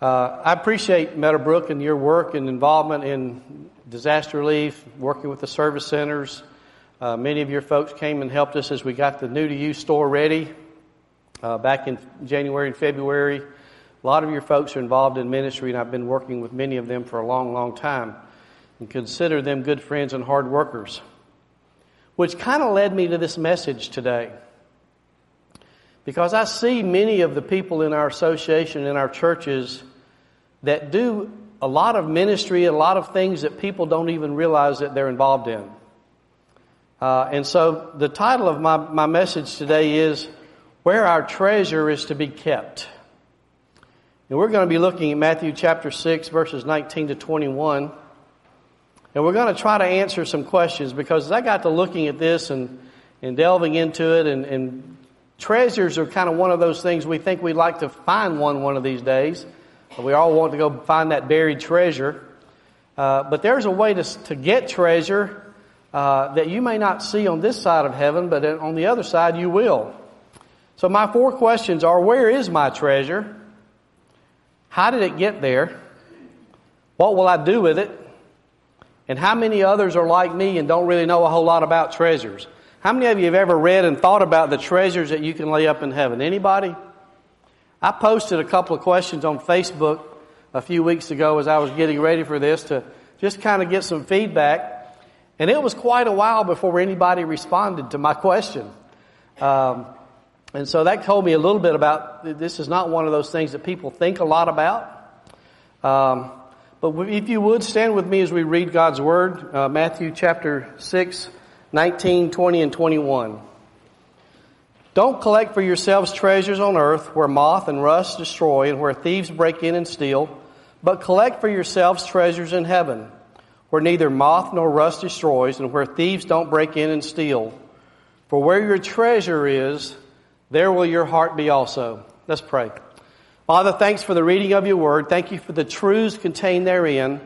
Uh, I appreciate Meadowbrook and your work and involvement in disaster relief, working with the service centers. Uh, many of your folks came and helped us as we got the new to you store ready uh, back in January and February. A lot of your folks are involved in ministry, and I've been working with many of them for a long, long time and consider them good friends and hard workers. Which kind of led me to this message today. Because I see many of the people in our association, in our churches, that do a lot of ministry, a lot of things that people don't even realize that they're involved in. Uh, and so the title of my, my message today is Where Our Treasure is to Be Kept. And we're going to be looking at Matthew chapter 6, verses 19 to 21. And we're going to try to answer some questions because as I got to looking at this and, and delving into it and, and Treasures are kind of one of those things we think we'd like to find one one of these days. We all want to go find that buried treasure. Uh, but there's a way to, to get treasure uh, that you may not see on this side of heaven, but on the other side you will. So my four questions are, where is my treasure? How did it get there? What will I do with it? And how many others are like me and don't really know a whole lot about treasures? How many of you have ever read and thought about the treasures that you can lay up in heaven? Anybody? I posted a couple of questions on Facebook a few weeks ago as I was getting ready for this to just kind of get some feedback. And it was quite a while before anybody responded to my question. Um, and so that told me a little bit about this is not one of those things that people think a lot about. Um, but if you would stand with me as we read God's Word, uh, Matthew chapter 6, 19, 20, and 21. Don't collect for yourselves treasures on earth where moth and rust destroy and where thieves break in and steal, but collect for yourselves treasures in heaven where neither moth nor rust destroys and where thieves don't break in and steal. For where your treasure is, there will your heart be also. Let's pray. Father, thanks for the reading of your word. Thank you for the truths contained therein.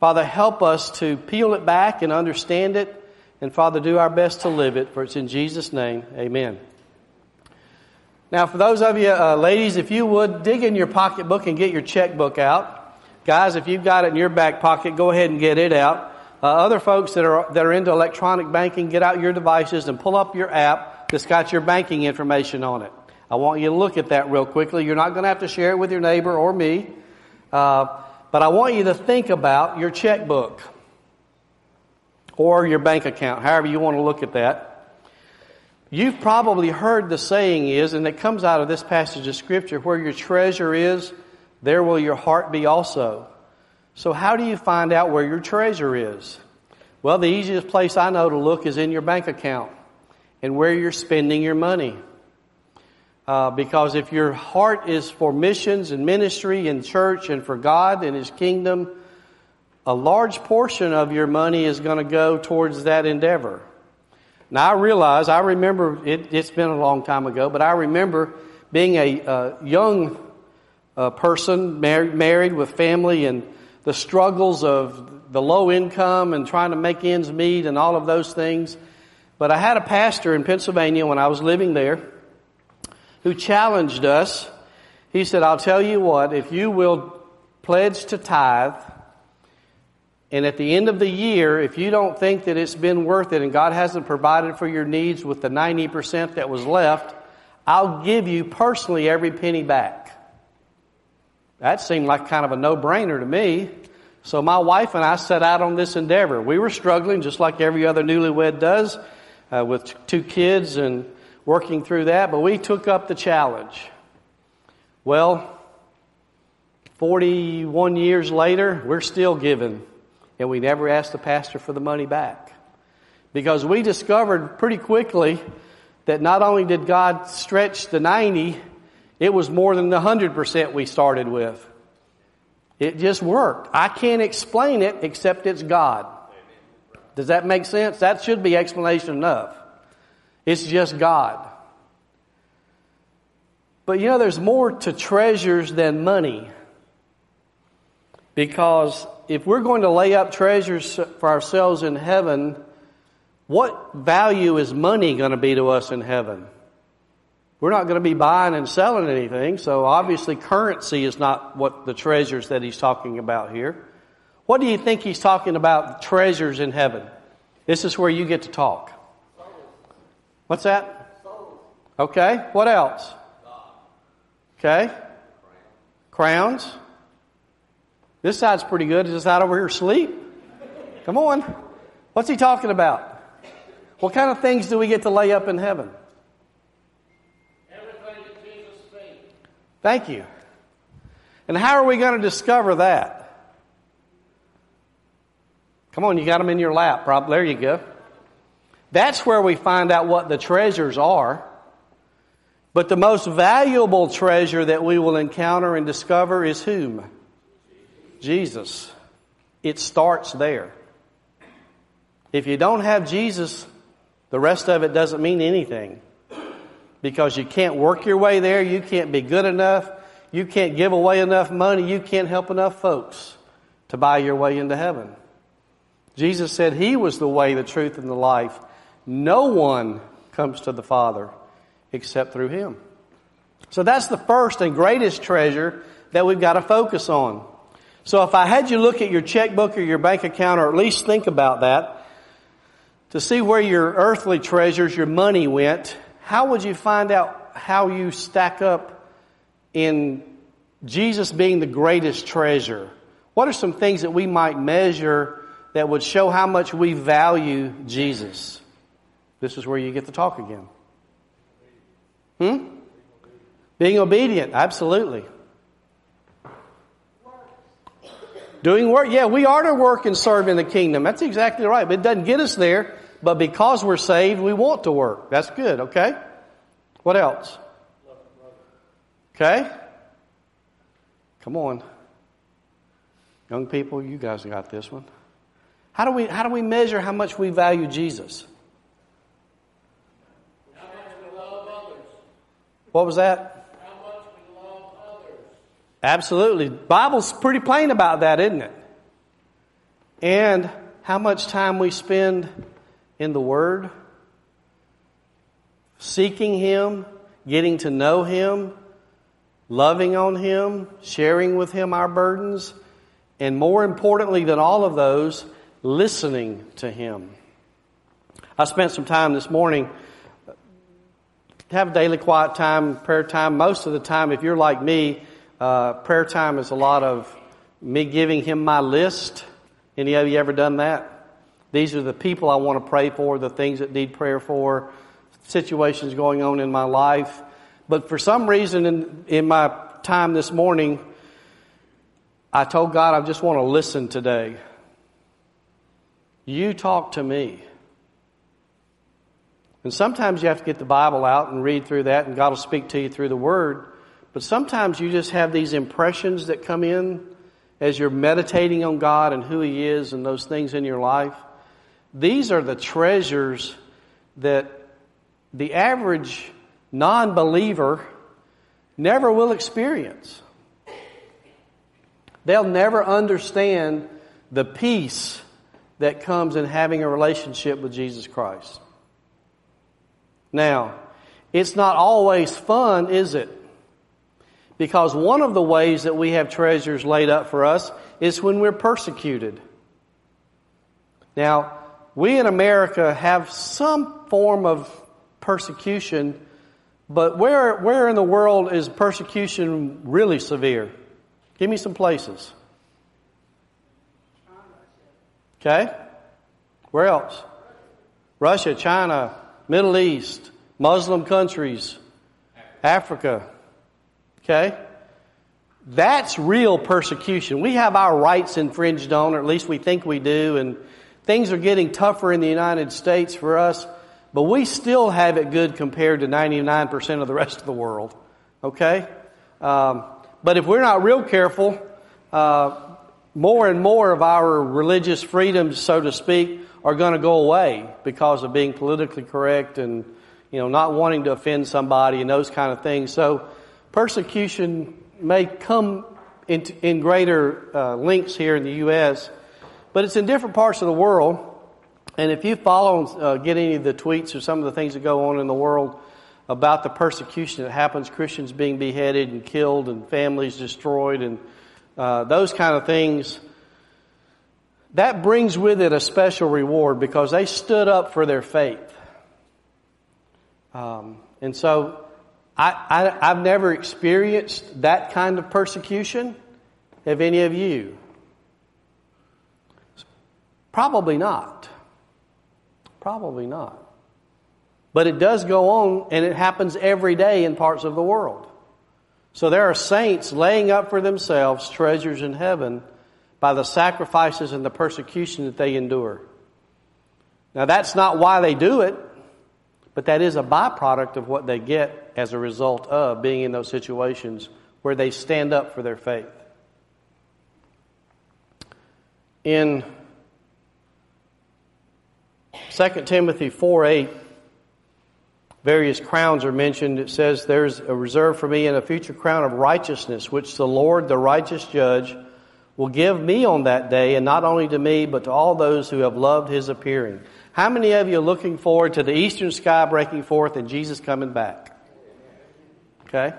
Father, help us to peel it back and understand it and Father, do our best to live it, for it's in Jesus' name. Amen. Now, for those of you uh, ladies, if you would dig in your pocketbook and get your checkbook out. Guys, if you've got it in your back pocket, go ahead and get it out. Uh, other folks that are, that are into electronic banking, get out your devices and pull up your app that's got your banking information on it. I want you to look at that real quickly. You're not going to have to share it with your neighbor or me. Uh, but I want you to think about your checkbook or your bank account, however you want to look at that. You've probably heard the saying is, and it comes out of this passage of scripture, where your treasure is, there will your heart be also. So how do you find out where your treasure is? Well, the easiest place I know to look is in your bank account and where you're spending your money. Uh, because if your heart is for missions and ministry and church and for God and His kingdom, a large portion of your money is going to go towards that endeavor. Now I realize, I remember, it, has been a long time ago, but I remember being a, young uh, person, married, married with family, and the struggles of the low income and trying to make ends meet and all of those things. But I had a pastor in Pennsylvania when I was living there who challenged us. He said, I'll tell you what, if you will pledge to tithe, and at the end of the year, if you don't think that it's been worth it and God hasn't provided for your needs with the 90% that was left, I'll give you personally every penny back. That seemed like kind of a no-brainer to me. So my wife and I set out on this endeavor. We were struggling just like every other newlywed does uh, with two kids and working through that, but we took up the challenge. Well, 41 years later, we're still giving and we never asked the pastor for the money back. Because we discovered pretty quickly that not only did God stretch the 90, it was more than the 100% we started with. It just worked. I can't explain it except it's God. Does that make sense? That should be explanation enough. It's just God. But you know, there's more to treasures than money. Because if we're going to lay up treasures for ourselves in heaven, what value is money going to be to us in heaven? We're not going to be buying and selling anything, so obviously currency is not what the treasures that he's talking about here. What do you think he's talking about treasures in heaven? This is where you get to talk. What's that? Okay, what else? Okay. Crowns. This side's pretty good. Is this side over here asleep? Come on. What's he talking about? What kind of things do we get to lay up in heaven? Everything that Jesus paid. Thank you. And how are we going to discover that? Come on, you got them in your lap. Probably. There you go. That's where we find out what the treasures are. But the most valuable treasure that we will encounter and discover is whom? Jesus. It starts there. If you don't have Jesus, the rest of it doesn't mean anything because you can't work your way there. You can't be good enough. You can't give away enough money. You can't help enough folks to buy your way into heaven. Jesus said He was the way, the truth, and the life. No one comes to the Father except through Him. So that's the first and greatest treasure that we've got to focus on. So if I had you look at your checkbook or your bank account, or at least think about that, to see where your earthly treasures, your money went, how would you find out how you stack up in Jesus being the greatest treasure? What are some things that we might measure that would show how much we value Jesus? This is where you get to talk again. Hmm? Being obedient, absolutely. Doing work, yeah, we are to work and serve in the kingdom. That's exactly right. But it doesn't get us there. But because we're saved, we want to work. That's good, okay? What else? Okay? Come on. Young people, you guys got this one. How do we, how do we measure how much we value Jesus? What was that? Absolutely. Bible's pretty plain about that, isn't it? And how much time we spend in the Word, seeking Him, getting to know Him, loving on Him, sharing with Him our burdens, and more importantly than all of those, listening to Him. I spent some time this morning have daily quiet time, prayer time. Most of the time, if you're like me, uh, prayer time is a lot of me giving him my list. Any of you ever done that? These are the people I want to pray for, the things that need prayer for, situations going on in my life. But for some reason in, in my time this morning, I told God, I just want to listen today. You talk to me. And sometimes you have to get the Bible out and read through that, and God will speak to you through the Word. But sometimes you just have these impressions that come in as you're meditating on God and who He is and those things in your life. These are the treasures that the average non believer never will experience. They'll never understand the peace that comes in having a relationship with Jesus Christ. Now, it's not always fun, is it? Because one of the ways that we have treasures laid up for us is when we're persecuted. Now, we in America have some form of persecution, but where, where in the world is persecution really severe? Give me some places. Okay? Where else? Russia, China, Middle East, Muslim countries, Africa. Okay? That's real persecution. We have our rights infringed on, or at least we think we do, and Things are getting tougher in the United States for us, but we still have it good compared to 99% of the rest of the world. Okay? Um, but if we're not real careful, uh, more and more of our religious freedoms, so to speak, are going to go away because of being politically correct and you know not wanting to offend somebody and those kind of things. So persecution may come in, in greater uh, links here in the U.S. But it's in different parts of the world. And if you follow, uh, get any of the tweets or some of the things that go on in the world, about the persecution that happens, Christians being beheaded and killed and families destroyed and uh, those kind of things, that brings with it a special reward because they stood up for their faith. Um, and so I, I, I've never experienced that kind of persecution. Have any of you? Probably not. Probably not. But it does go on, and it happens every day in parts of the world. So there are saints laying up for themselves treasures in heaven by the sacrifices and the persecution that they endure. Now, that's not why they do it, but that is a byproduct of what they get as a result of being in those situations where they stand up for their faith. In 2 Timothy 4 8, various crowns are mentioned. It says, There's a reserve for me and a future crown of righteousness, which the Lord, the righteous judge, will give me on that day, and not only to me, but to all those who have loved his appearing. How many of you are looking forward to the eastern sky breaking forth and Jesus coming back? Okay?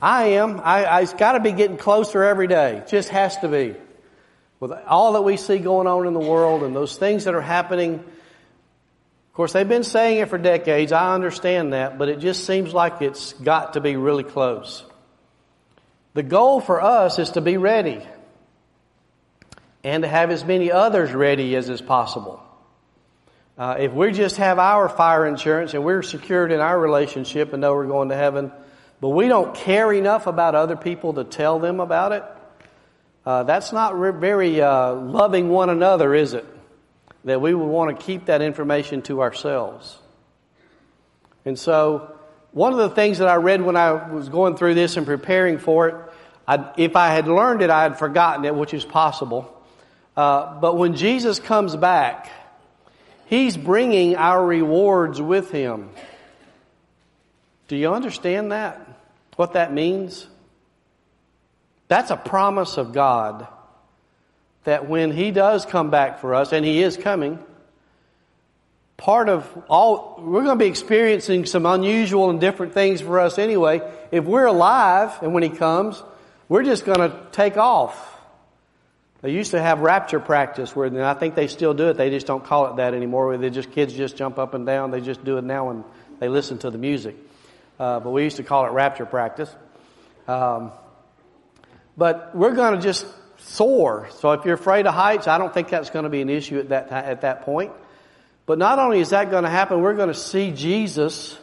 I am. I, I, it's got to be getting closer every day. It just has to be. With all that we see going on in the world and those things that are happening of course, they've been saying it for decades. I understand that, but it just seems like it's got to be really close. The goal for us is to be ready and to have as many others ready as is possible. Uh, if we just have our fire insurance and we're secured in our relationship and know we're going to heaven, but we don't care enough about other people to tell them about it, uh, that's not re- very uh, loving one another, is it? that we would want to keep that information to ourselves. And so, one of the things that I read when I was going through this and preparing for it, I, if I had learned it, I had forgotten it, which is possible. Uh, but when Jesus comes back, He's bringing our rewards with Him. Do you understand that? What that means? That's a promise of God that when He does come back for us, and He is coming, part of all, we're going to be experiencing some unusual and different things for us anyway. If we're alive and when He comes, we're just going to take off. They used to have rapture practice where, and I think they still do it. They just don't call it that anymore. Where they just kids just jump up and down. They just do it now and they listen to the music. Uh, but we used to call it rapture practice. Um, but we're going to just soar. So if you're afraid of heights, I don't think that's going to be an issue at that, at that point. But not only is that going to happen, we're going to see Jesus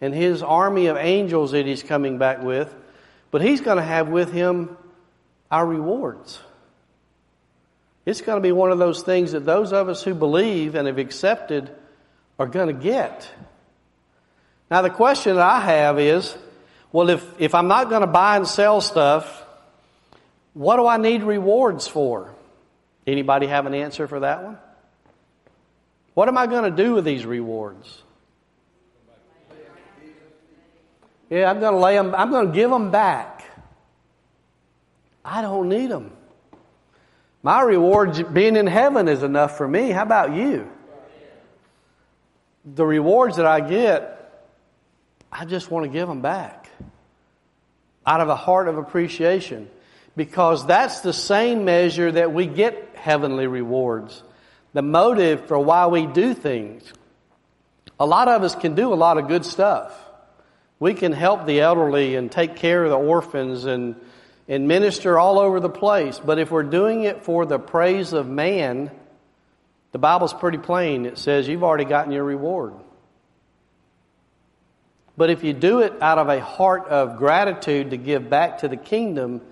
and his army of angels that he's coming back with, but he's going to have with him our rewards. It's going to be one of those things that those of us who believe and have accepted are going to get. Now, the question that I have is well, if, if I'm not going to buy and sell stuff, what do I need rewards for? Anybody have an answer for that one? What am I going to do with these rewards? Yeah, I'm going to lay them, I'm going to give them back. I don't need them. My reward being in heaven is enough for me. How about you? The rewards that I get, I just want to give them back out of a heart of appreciation because that's the same measure that we get heavenly rewards. The motive for why we do things. A lot of us can do a lot of good stuff. We can help the elderly and take care of the orphans and, and minister all over the place. But if we're doing it for the praise of man, the Bible's pretty plain. It says you've already gotten your reward. But if you do it out of a heart of gratitude to give back to the kingdom,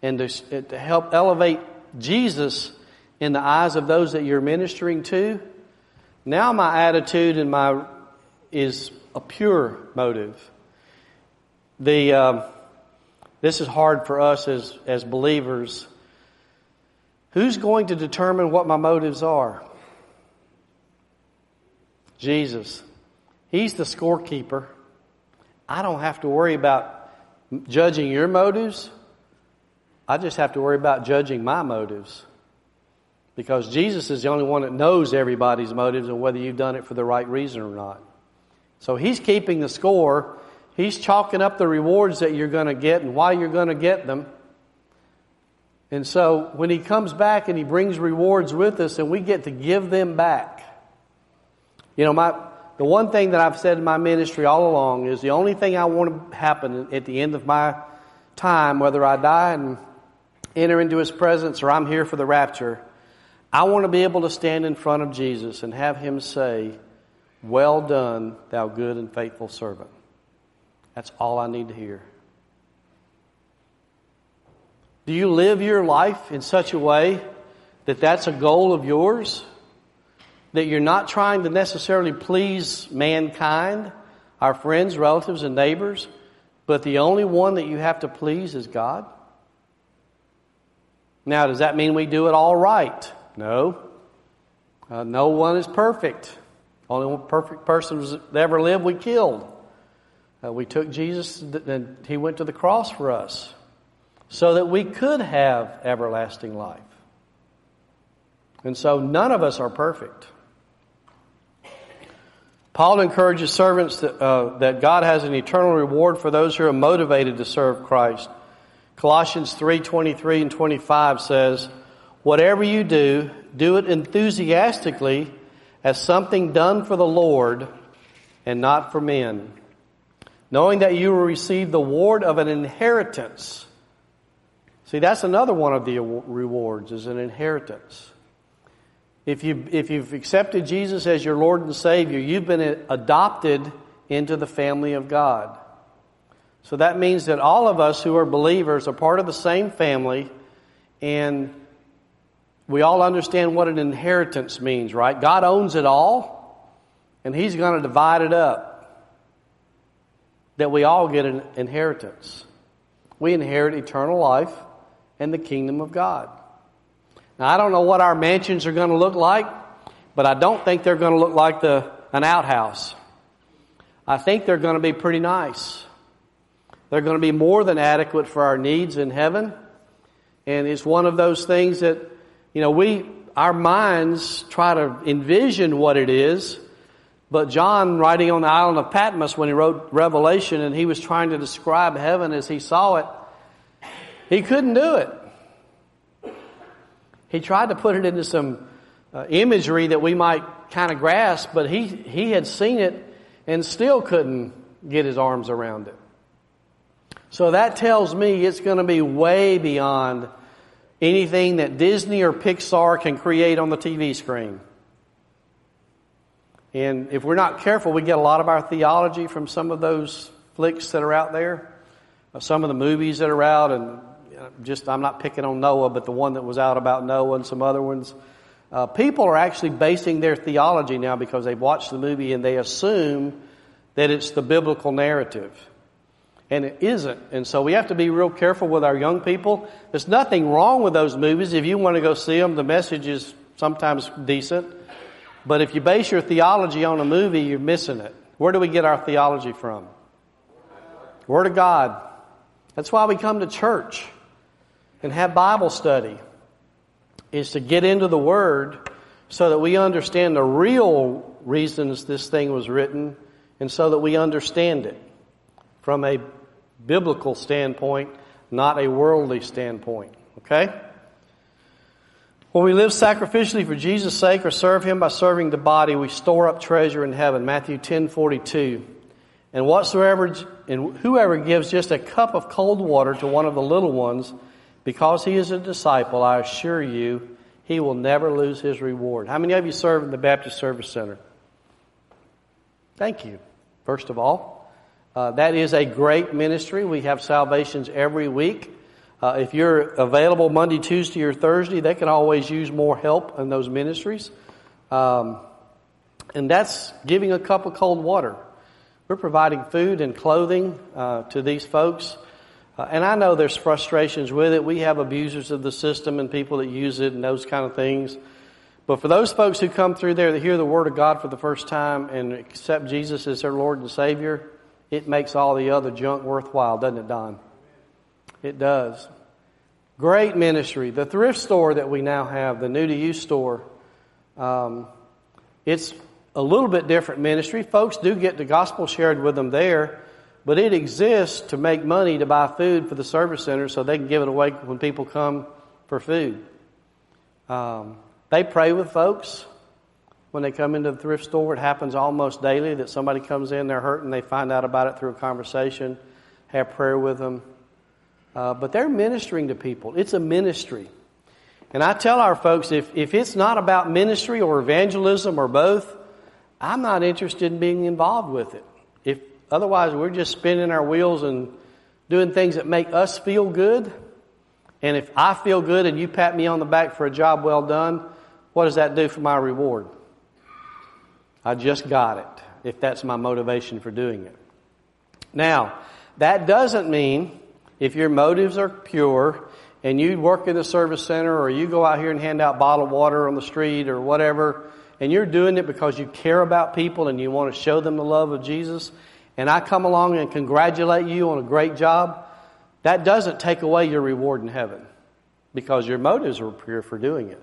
and to, to help elevate Jesus in the eyes of those that you're ministering to. Now my attitude and my is a pure motive. The um, this is hard for us as as believers. Who's going to determine what my motives are? Jesus. He's the scorekeeper. I don't have to worry about judging your motives I just have to worry about judging my motives. Because Jesus is the only one that knows everybody's motives and whether you've done it for the right reason or not. So he's keeping the score. He's chalking up the rewards that you're going to get and why you're going to get them. And so when he comes back and he brings rewards with us and we get to give them back. You know, my, the one thing that I've said in my ministry all along is the only thing I want to happen at the end of my time, whether I die and enter into his presence or I'm here for the rapture, I want to be able to stand in front of Jesus and have him say, Well done, thou good and faithful servant. That's all I need to hear. Do you live your life in such a way that that's a goal of yours? That you're not trying to necessarily please mankind, our friends, relatives, and neighbors, but the only one that you have to please is God? Now, does that mean we do it all right? No. Uh, no one is perfect. Only one perfect person that ever lived we killed. Uh, we took Jesus and he went to the cross for us so that we could have everlasting life. And so none of us are perfect. Paul encourages servants that, uh, that God has an eternal reward for those who are motivated to serve Christ. Colossians 3 23 and 25 says, Whatever you do, do it enthusiastically as something done for the Lord and not for men, knowing that you will receive the reward of an inheritance. See, that's another one of the rewards is an inheritance. If you if you've accepted Jesus as your Lord and Savior, you've been adopted into the family of God. So that means that all of us who are believers are part of the same family and we all understand what an inheritance means, right? God owns it all, and He's going to divide it up. That we all get an inheritance. We inherit eternal life and the kingdom of God. Now, I don't know what our mansions are going to look like, but I don't think they're going to look like the, an outhouse. I think they're going to be pretty nice. They're going to be more than adequate for our needs in heaven. And it's one of those things that you know, we, our minds try to envision what it is, but John, writing on the island of Patmos when he wrote Revelation and he was trying to describe heaven as he saw it, he couldn't do it. He tried to put it into some uh, imagery that we might kind of grasp, but he, he had seen it and still couldn't get his arms around it. So that tells me it's going to be way beyond anything that Disney or Pixar can create on the TV screen. And if we're not careful, we get a lot of our theology from some of those flicks that are out there, uh, some of the movies that are out, and just, I'm not picking on Noah, but the one that was out about Noah and some other ones. Uh, people are actually basing their theology now because they've watched the movie and they assume that it's the biblical narrative and it isn't. And so we have to be real careful with our young people. There's nothing wrong with those movies. If you want to go see them, the message is sometimes decent. But if you base your theology on a movie, you're missing it. Where do we get our theology from? Word of God. That's why we come to church and have Bible study, is to get into the Word so that we understand the real reasons this thing was written and so that we understand it from a biblical standpoint, not a worldly standpoint. Okay? When we live sacrificially for Jesus' sake or serve Him by serving the body, we store up treasure in heaven. Matthew 10 42. And whatsoever, and whoever gives just a cup of cold water to one of the little ones, because he is a disciple, I assure you, he will never lose his reward. How many of you serve in the Baptist Service Center? Thank you, first of all. Uh, that is a great ministry. We have salvations every week. Uh, if you're available Monday, Tuesday, or Thursday, they can always use more help in those ministries. Um, and that's giving a cup of cold water. We're providing food and clothing uh, to these folks. Uh, and I know there's frustrations with it. We have abusers of the system and people that use it and those kind of things. But for those folks who come through there that hear the Word of God for the first time and accept Jesus as their Lord and Savior, it makes all the other junk worthwhile, doesn't it, Don? It does. Great ministry. The thrift store that we now have, the new to you store, um, it's a little bit different ministry. Folks do get the gospel shared with them there, but it exists to make money to buy food for the service center so they can give it away when people come for food. Um, they pray with folks when they come into the thrift store. It happens almost daily that somebody comes in, they're hurting, they find out about it through a conversation, have prayer with them. Uh, but they're ministering to people. It's a ministry. And I tell our folks if, if it's not about ministry or evangelism or both, I'm not interested in being involved with it. Otherwise we're just spinning our wheels and doing things that make us feel good, and if I feel good and you pat me on the back for a job well done, what does that do for my reward? I just got it, if that's my motivation for doing it. Now, that doesn't mean if your motives are pure and you work in the service center or you go out here and hand out bottled water on the street or whatever, and you're doing it because you care about people and you want to show them the love of Jesus, and I come along and congratulate you on a great job, that doesn't take away your reward in heaven because your motives are pure for doing it.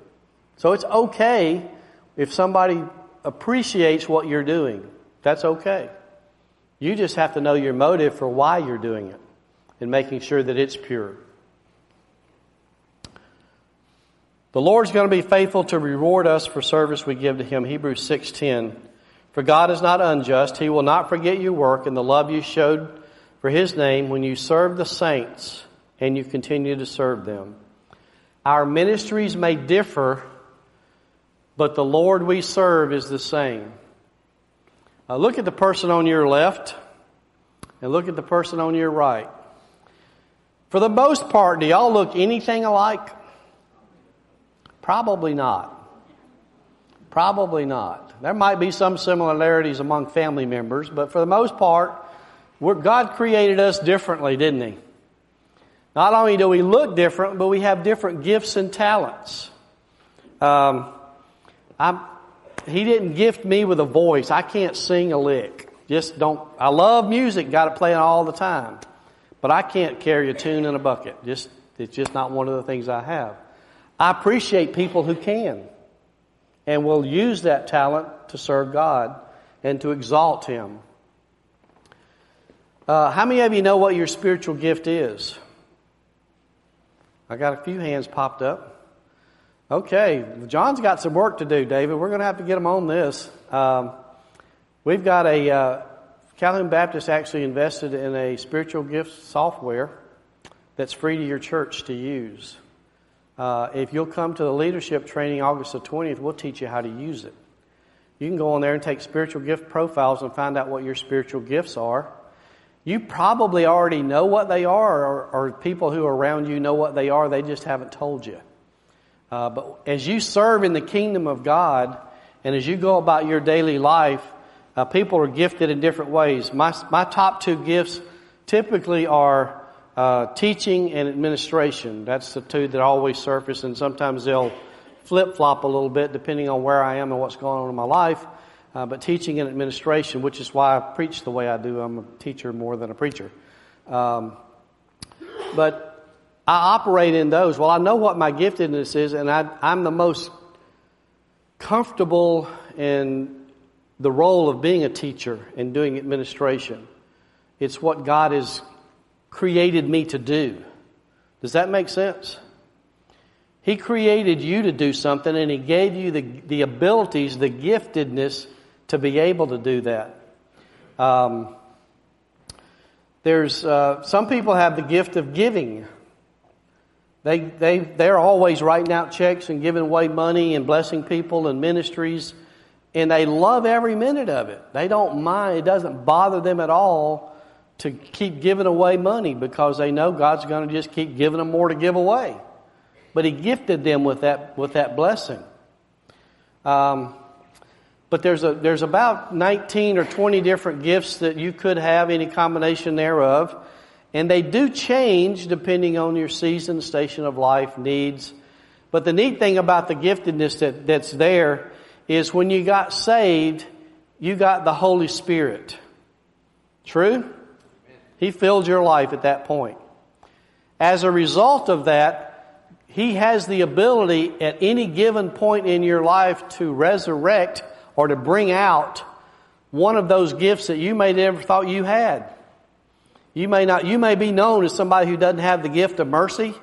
So it's okay if somebody appreciates what you're doing. That's okay. You just have to know your motive for why you're doing it and making sure that it's pure. The Lord's going to be faithful to reward us for service we give to Him. Hebrews 6.10. For God is not unjust. He will not forget your work and the love you showed for His name when you serve the saints and you continue to serve them. Our ministries may differ, but the Lord we serve is the same. Uh, look at the person on your left and look at the person on your right. For the most part, do y'all look anything alike? Probably not. Probably not. There might be some similarities among family members, but for the most part, God created us differently, didn't He? Not only do we look different, but we have different gifts and talents. Um, he didn't gift me with a voice. I can't sing a lick. Just don't. I love music. Got it playing all the time. But I can't carry a tune in a bucket. Just, it's just not one of the things I have. I appreciate people who can and will use that talent to serve God and to exalt Him. Uh, how many of you know what your spiritual gift is? I got a few hands popped up. Okay, John's got some work to do, David. We're going to have to get him on this. Um, we've got a, uh, Calhoun Baptist actually invested in a spiritual gift software that's free to your church to use. Uh, if you'll come to the leadership training August the 20th, we'll teach you how to use it. You can go on there and take spiritual gift profiles and find out what your spiritual gifts are. You probably already know what they are, or, or people who are around you know what they are, they just haven't told you. Uh, but as you serve in the kingdom of God, and as you go about your daily life, uh, people are gifted in different ways. My, my top two gifts typically are uh, teaching and administration. That's the two that always surface, and sometimes they'll flip flop a little bit depending on where I am and what's going on in my life. Uh, but teaching and administration, which is why I preach the way I do. I'm a teacher more than a preacher. Um, but I operate in those. Well, I know what my giftedness is, and I, I'm the most comfortable in the role of being a teacher and doing administration. It's what God has created me to do. Does that make sense? He created you to do something and He gave you the, the abilities, the giftedness to be able to do that. Um, there's uh, some people have the gift of giving. They they they're always writing out checks and giving away money and blessing people and ministries and they love every minute of it. They don't mind, it doesn't bother them at all to keep giving away money because they know God's going to just keep giving them more to give away. But He gifted them with that, with that blessing. Um, but there's, a, there's about 19 or 20 different gifts that you could have, any combination thereof. And they do change depending on your season, station of life, needs. But the neat thing about the giftedness that, that's there is when you got saved, you got the Holy Spirit. True? He filled your life at that point. As a result of that, He has the ability at any given point in your life to resurrect or to bring out one of those gifts that you may never thought you had. You may not, you may be known as somebody who doesn't have the gift of mercy,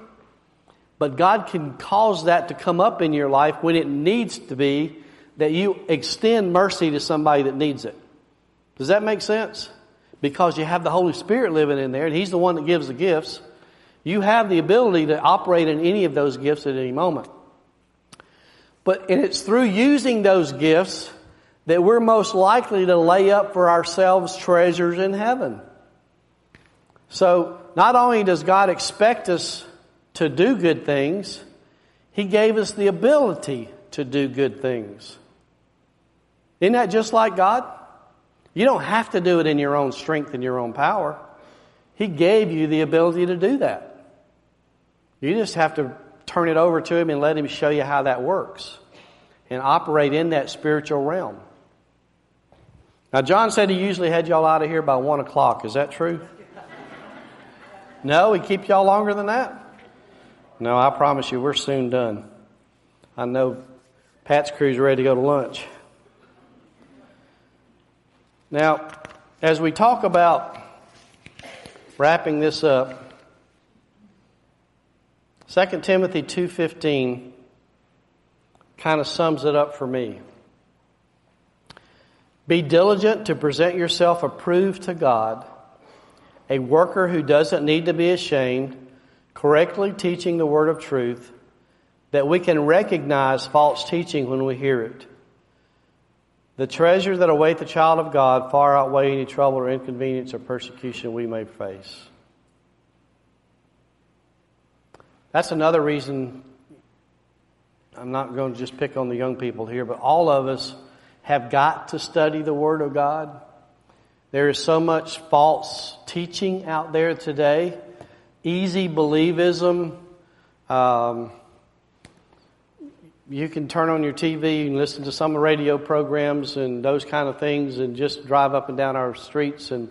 but God can cause that to come up in your life when it needs to be that you extend mercy to somebody that needs it. Does that make sense? Because you have the Holy Spirit living in there and He's the one that gives the gifts. You have the ability to operate in any of those gifts at any moment. But and it's through using those gifts that we're most likely to lay up for ourselves treasures in heaven. So, not only does God expect us to do good things, He gave us the ability to do good things. Isn't that just like God? You don't have to do it in your own strength and your own power. He gave you the ability to do that. You just have to turn it over to Him and let Him show you how that works and operate in that spiritual realm. Now, John said he usually had y'all out of here by 1 o'clock. Is that true? No, he keep y'all longer than that? No, I promise you, we're soon done. I know Pat's crew's ready to go to lunch. Now, as we talk about wrapping this up, 2 Timothy 2:15 kind of sums it up for me. Be diligent to present yourself approved to God, a worker who doesn't need to be ashamed, correctly teaching the word of truth, that we can recognize false teaching when we hear it. The treasures that await the child of God far outweigh any trouble or inconvenience or persecution we may face. That's another reason I'm not going to just pick on the young people here, but all of us have got to study the Word of God. There is so much false teaching out there today, easy believism. Um, you can turn on your TV and listen to some radio programs and those kind of things and just drive up and down our streets and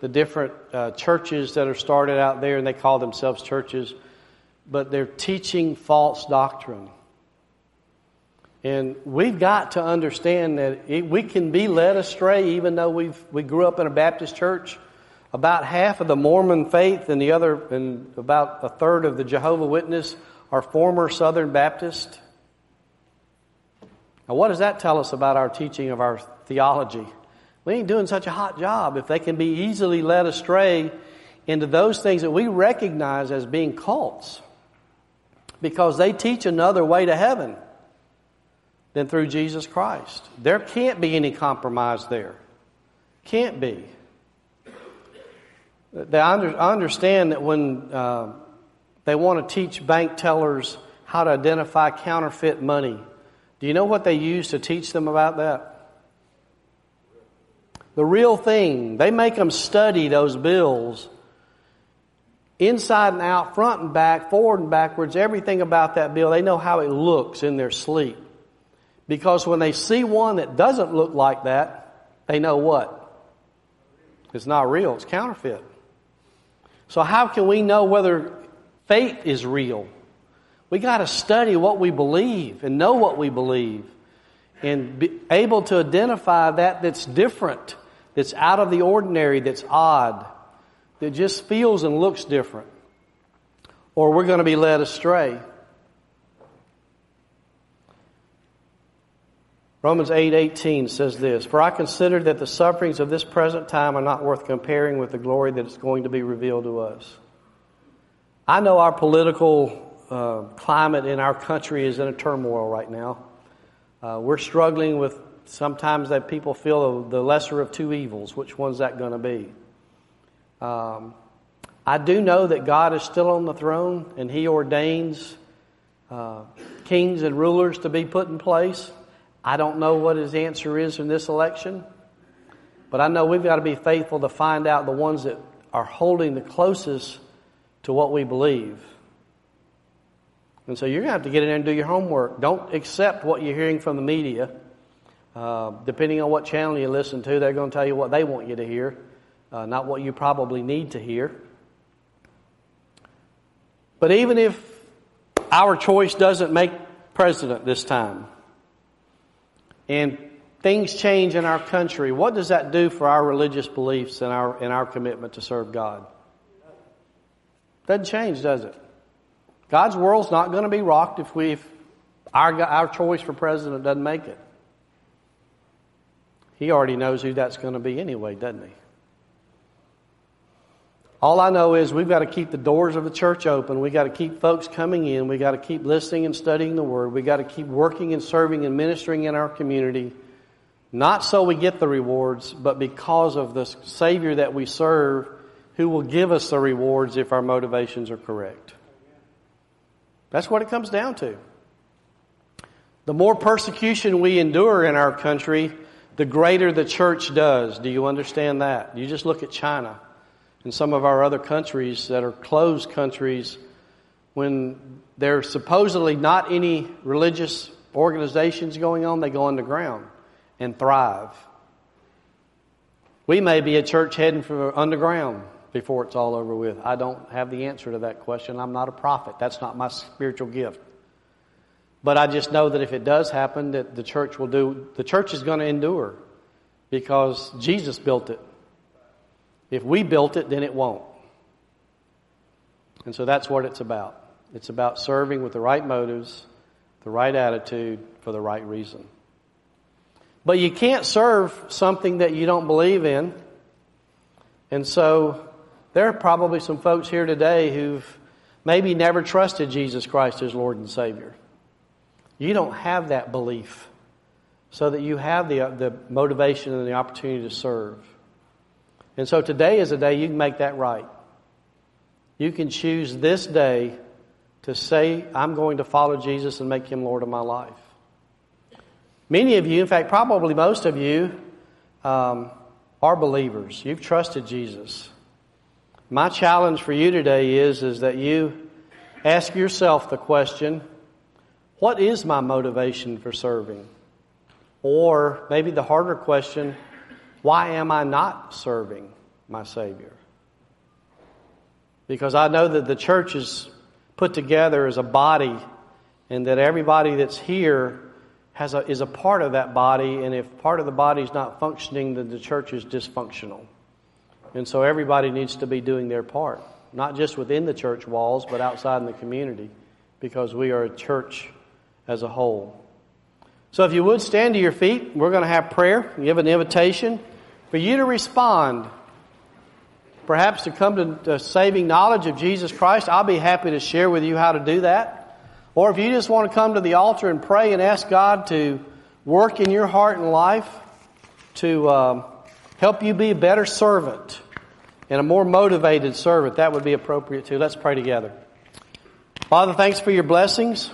the different uh, churches that are started out there and they call themselves churches but they're teaching false doctrine. And we've got to understand that it, we can be led astray even though we've, we grew up in a Baptist church. About half of the Mormon faith and the other, and about a third of the Jehovah Witness are former Southern Baptist. Now, what does that tell us about our teaching of our theology? We ain't doing such a hot job if they can be easily led astray into those things that we recognize as being cults because they teach another way to heaven than through Jesus Christ. There can't be any compromise there. Can't be. I understand that when uh, they want to teach bank tellers how to identify counterfeit money, do you know what they use to teach them about that? The real thing. They make them study those bills inside and out, front and back, forward and backwards, everything about that bill. They know how it looks in their sleep. Because when they see one that doesn't look like that, they know what? It's not real, it's counterfeit. So how can we know whether faith is real? We got to study what we believe and know what we believe and be able to identify that that's different, that's out of the ordinary, that's odd that just feels and looks different, or we're going to be led astray. Romans 8:18 says this, "For I consider that the sufferings of this present time are not worth comparing with the glory that is going to be revealed to us." I know our political uh, climate in our country is in a turmoil right now. Uh, we're struggling with sometimes that people feel the lesser of two evils. Which one's that going to be? Um, I do know that God is still on the throne and He ordains uh, kings and rulers to be put in place. I don't know what His answer is in this election, but I know we've got to be faithful to find out the ones that are holding the closest to what we believe. And so you're going to have to get in there and do your homework. Don't accept what you're hearing from the media. Uh, depending on what channel you listen to, they're going to tell you what they want you to hear uh, not what you probably need to hear. But even if our choice doesn't make president this time, and things change in our country, what does that do for our religious beliefs and our, and our commitment to serve God? Doesn't change, does it? God's world's not going to be rocked if we, if our, our choice for president doesn't make it. He already knows who that's going to be anyway, doesn't he? All I know is we've got to keep the doors of the church open. We've got to keep folks coming in. We've got to keep listening and studying the Word. We've got to keep working and serving and ministering in our community. Not so we get the rewards, but because of the Savior that we serve who will give us the rewards if our motivations are correct. That's what it comes down to. The more persecution we endure in our country, the greater the church does. Do you understand that? You just look at China and some of our other countries that are closed countries when there's supposedly not any religious organizations going on, they go underground and thrive. We may be a church heading for underground before it's all over with. I don't have the answer to that question. I'm not a prophet. That's not my spiritual gift. But I just know that if it does happen, that the church will do, the church is going to endure because Jesus built it. If we built it, then it won't. And so that's what it's about. It's about serving with the right motives, the right attitude, for the right reason. But you can't serve something that you don't believe in. And so there are probably some folks here today who've maybe never trusted Jesus Christ as Lord and Savior. You don't have that belief so that you have the, the motivation and the opportunity to serve. And so today is a day you can make that right. You can choose this day to say, I'm going to follow Jesus and make him Lord of my life. Many of you, in fact, probably most of you, um, are believers. You've trusted Jesus. My challenge for you today is, is that you ask yourself the question, what is my motivation for serving? Or maybe the harder question, why am I not serving my Savior? Because I know that the church is put together as a body and that everybody that's here has a, is a part of that body, and if part of the body is not functioning, then the church is dysfunctional. And so everybody needs to be doing their part, not just within the church walls, but outside in the community, because we are a church as a whole. So if you would stand to your feet, we're going to have prayer, give an invitation for you to respond. Perhaps to come to the saving knowledge of Jesus Christ, I'll be happy to share with you how to do that. Or if you just want to come to the altar and pray and ask God to work in your heart and life to um, help you be a better servant and a more motivated servant, that would be appropriate too. Let's pray together. Father, thanks for your blessings.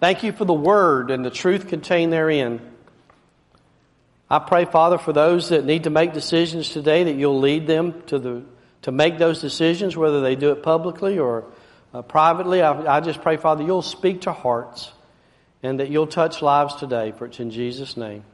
Thank you for the word and the truth contained therein. I pray, Father, for those that need to make decisions today, that you'll lead them to the to make those decisions, whether they do it publicly or uh, privately, I, I just pray, Father, you'll speak to hearts and that you'll touch lives today, for it's in Jesus' name.